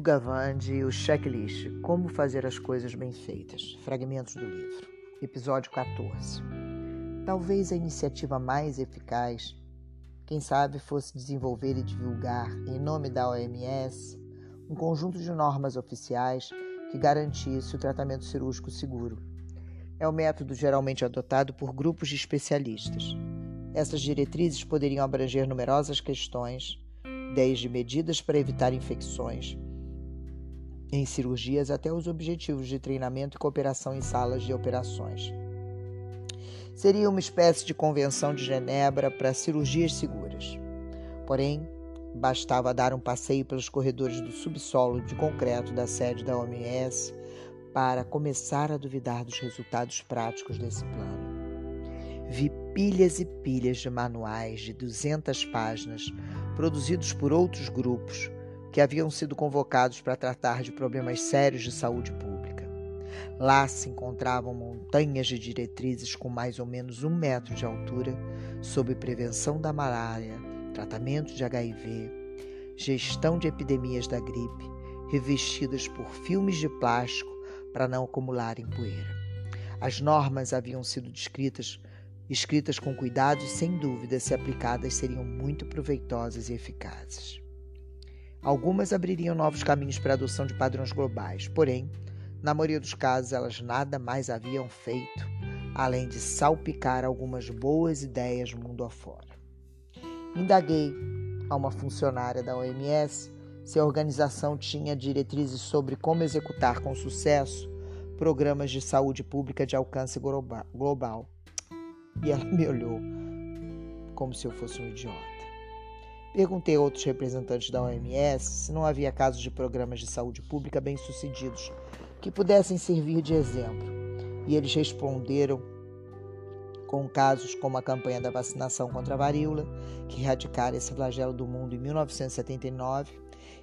Gavandi e o checklist Como fazer as coisas bem feitas. Fragmentos do livro. Episódio 14. Talvez a iniciativa mais eficaz, quem sabe, fosse desenvolver e divulgar, em nome da OMS, um conjunto de normas oficiais que garantisse o tratamento cirúrgico seguro. É o método geralmente adotado por grupos de especialistas. Essas diretrizes poderiam abranger numerosas questões desde medidas para evitar infecções em cirurgias até os objetivos de treinamento e cooperação em salas de operações. Seria uma espécie de convenção de Genebra para cirurgias seguras. Porém, bastava dar um passeio pelos corredores do subsolo de concreto da sede da OMS para começar a duvidar dos resultados práticos desse plano. Vi pilhas e pilhas de manuais de 200 páginas produzidos por outros grupos que haviam sido convocados para tratar de problemas sérios de saúde pública. Lá se encontravam montanhas de diretrizes com mais ou menos um metro de altura sobre prevenção da malária, tratamento de HIV, gestão de epidemias da gripe, revestidas por filmes de plástico para não acumularem poeira. As normas haviam sido descritas escritas com cuidado e sem dúvida, se aplicadas, seriam muito proveitosas e eficazes. Algumas abririam novos caminhos para a adoção de padrões globais, porém, na maioria dos casos, elas nada mais haviam feito além de salpicar algumas boas ideias mundo afora. Indaguei a uma funcionária da OMS se a organização tinha diretrizes sobre como executar com sucesso programas de saúde pública de alcance global e ela me olhou como se eu fosse um idiota. Perguntei a outros representantes da OMS se não havia casos de programas de saúde pública bem-sucedidos que pudessem servir de exemplo, e eles responderam com casos como a campanha da vacinação contra a varíola, que erradicara esse flagelo do mundo em 1979,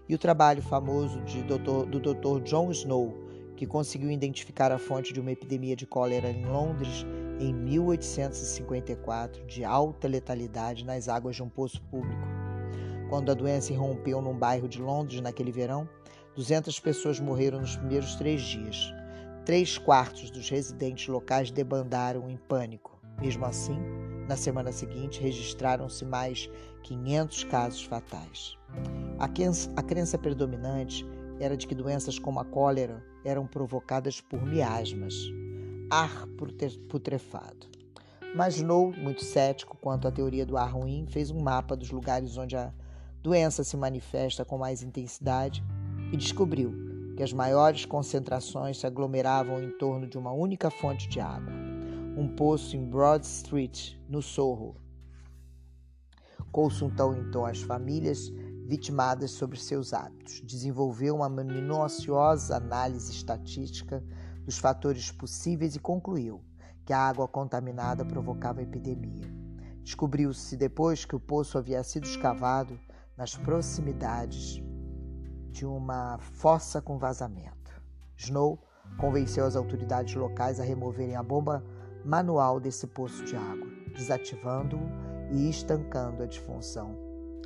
e o trabalho famoso do Dr. John Snow, que conseguiu identificar a fonte de uma epidemia de cólera em Londres em 1854 de alta letalidade nas águas de um poço público. Quando a doença irrompeu num bairro de Londres naquele verão, 200 pessoas morreram nos primeiros três dias. Três quartos dos residentes locais debandaram em pânico. Mesmo assim, na semana seguinte, registraram-se mais 500 casos fatais. A crença, a crença predominante era de que doenças como a cólera eram provocadas por miasmas ar putrefado. Mas Snow, muito cético quanto à teoria do ar ruim, fez um mapa dos lugares onde a doença se manifesta com mais intensidade e descobriu que as maiores concentrações se aglomeravam em torno de uma única fonte de água, um poço em Broad Street, no Sorro. Consultou então as famílias vitimadas sobre seus hábitos, desenvolveu uma minuciosa análise estatística dos fatores possíveis e concluiu que a água contaminada provocava epidemia. Descobriu-se depois que o poço havia sido escavado nas proximidades de uma fossa com vazamento. Snow convenceu as autoridades locais a removerem a bomba manual desse poço de água, desativando-o e estancando a difusão,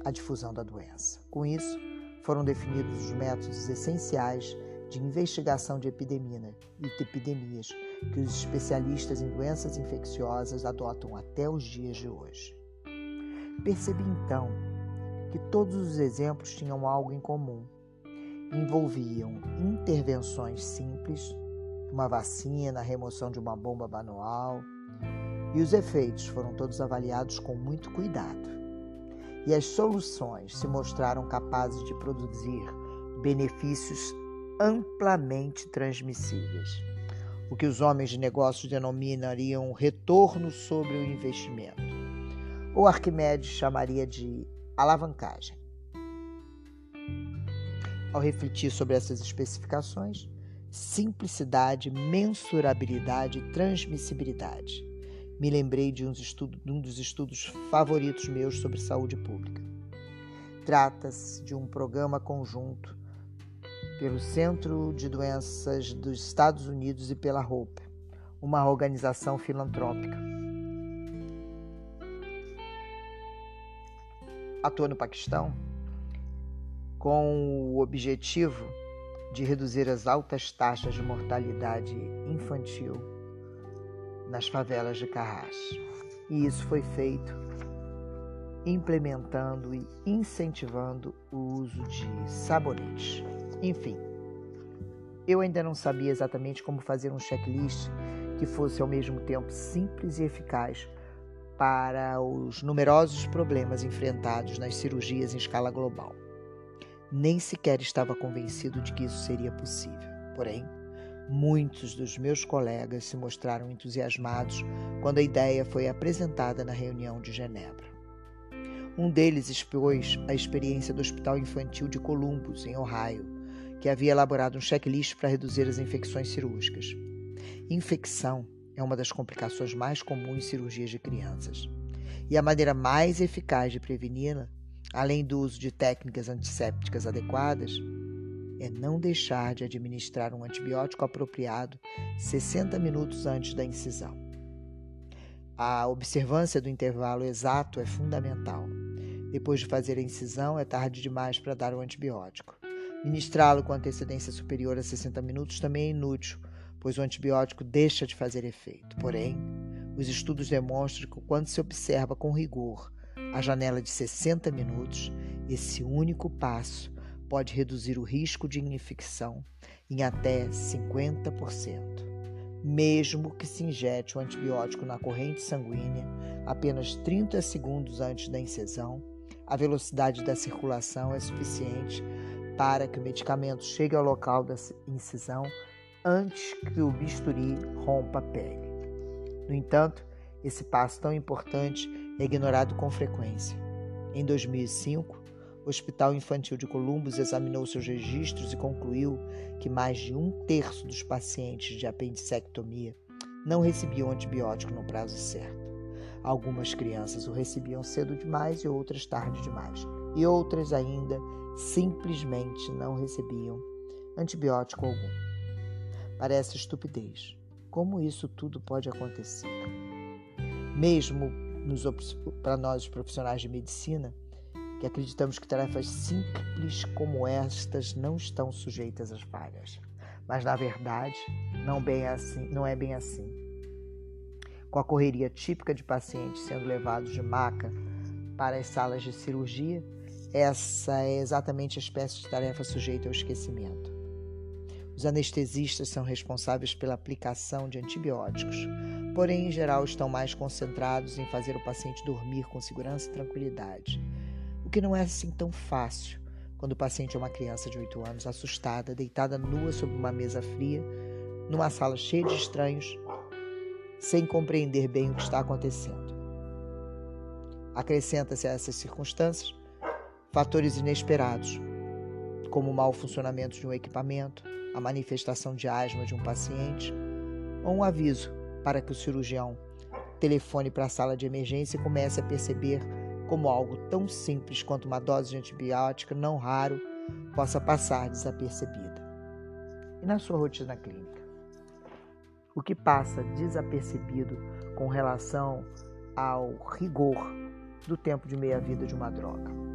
a difusão da doença. Com isso, foram definidos os métodos essenciais de investigação de epidemia de epidemias que os especialistas em doenças infecciosas adotam até os dias de hoje. Percebi então que todos os exemplos tinham algo em comum. Envolviam intervenções simples, uma vacina, a remoção de uma bomba manual, e os efeitos foram todos avaliados com muito cuidado. E as soluções se mostraram capazes de produzir benefícios amplamente transmissíveis, o que os homens de negócios denominariam retorno sobre o investimento, ou Arquimedes chamaria de alavancagem. Ao refletir sobre essas especificações, simplicidade, mensurabilidade e transmissibilidade, me lembrei de estudo, de um dos estudos favoritos meus sobre saúde pública. Trata-se de um programa conjunto pelo Centro de Doenças dos Estados Unidos e pela Hope, uma organização filantrópica. Atua no Paquistão com o objetivo de reduzir as altas taxas de mortalidade infantil nas favelas de Carrasco. E isso foi feito implementando e incentivando o uso de sabonete. Enfim, eu ainda não sabia exatamente como fazer um checklist que fosse ao mesmo tempo simples e eficaz para os numerosos problemas enfrentados nas cirurgias em escala global. Nem sequer estava convencido de que isso seria possível. Porém, muitos dos meus colegas se mostraram entusiasmados quando a ideia foi apresentada na reunião de Genebra. Um deles expôs a experiência do Hospital Infantil de Columbus, em Ohio, que havia elaborado um checklist para reduzir as infecções cirúrgicas. Infecção é uma das complicações mais comuns em cirurgias de crianças. E a maneira mais eficaz de preveni-la além do uso de técnicas antissépticas adequadas, é não deixar de administrar um antibiótico apropriado 60 minutos antes da incisão. A observância do intervalo exato é fundamental. Depois de fazer a incisão, é tarde demais para dar o antibiótico. Ministrá-lo com antecedência superior a 60 minutos também é inútil, pois o antibiótico deixa de fazer efeito. Porém, os estudos demonstram que quando se observa com rigor a janela de 60 minutos, esse único passo pode reduzir o risco de infecção em até 50%. Mesmo que se injete o antibiótico na corrente sanguínea apenas 30 segundos antes da incisão, a velocidade da circulação é suficiente para que o medicamento chegue ao local da incisão antes que o bisturi rompa a pele. No entanto, esse passo tão importante é ignorado com frequência. Em 2005, o Hospital Infantil de Columbus examinou seus registros e concluiu que mais de um terço dos pacientes de apendicectomia não recebiam antibiótico no prazo certo. Algumas crianças o recebiam cedo demais e outras tarde demais. E outras ainda simplesmente não recebiam antibiótico algum. Parece estupidez. Como isso tudo pode acontecer? mesmo para nós profissionais de medicina, que acreditamos que tarefas simples como estas não estão sujeitas às falhas. Mas na verdade, não, bem assim, não é bem assim. Com a correria típica de pacientes sendo levados de maca para as salas de cirurgia, essa é exatamente a espécie de tarefa sujeita ao esquecimento. Os anestesistas são responsáveis pela aplicação de antibióticos, porém, em geral, estão mais concentrados em fazer o paciente dormir com segurança e tranquilidade, o que não é assim tão fácil quando o paciente é uma criança de 8 anos assustada, deitada nua sobre uma mesa fria, numa sala cheia de estranhos, sem compreender bem o que está acontecendo. Acrescenta-se a essas circunstâncias fatores inesperados, como o mau funcionamento de um equipamento, a manifestação de asma de um paciente ou um aviso para que o cirurgião telefone para a sala de emergência e comece a perceber como algo tão simples quanto uma dose de antibiótica, não raro, possa passar desapercebida. E na sua rotina clínica? O que passa desapercebido com relação ao rigor do tempo de meia-vida de uma droga?